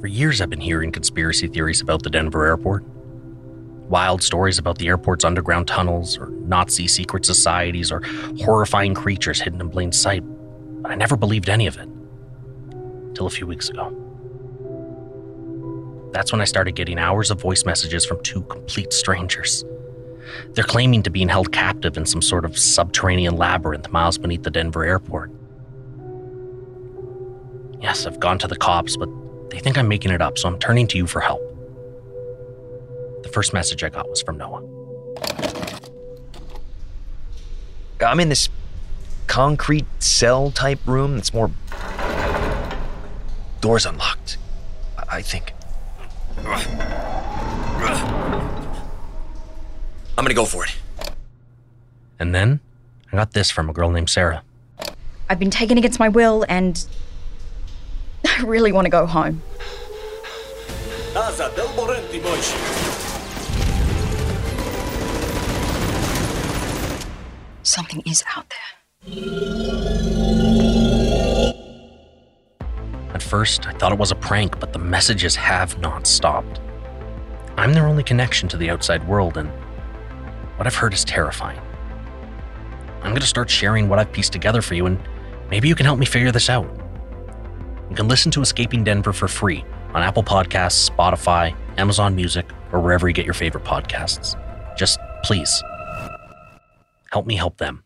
For years, I've been hearing conspiracy theories about the Denver airport. Wild stories about the airport's underground tunnels, or Nazi secret societies, or horrifying creatures hidden in plain sight. But I never believed any of it. Till a few weeks ago. That's when I started getting hours of voice messages from two complete strangers. They're claiming to being held captive in some sort of subterranean labyrinth miles beneath the Denver airport. Yes, I've gone to the cops, but they think I'm making it up, so I'm turning to you for help. The first message I got was from Noah. I'm in this concrete cell type room that's more. Doors unlocked, I think. I'm gonna go for it. And then I got this from a girl named Sara. I've been taken against my will and I really want to go home. Something is out there. At first, I thought it was a prank, but the messages have not stopped. I'm their only connection to the outside world, and what I've heard is terrifying. I'm going to start sharing what I've pieced together for you, and maybe you can help me figure this out. You can listen to Escaping Denver for free on Apple Podcasts, Spotify, Amazon Music, or wherever you get your favorite podcasts. Just please help me help them.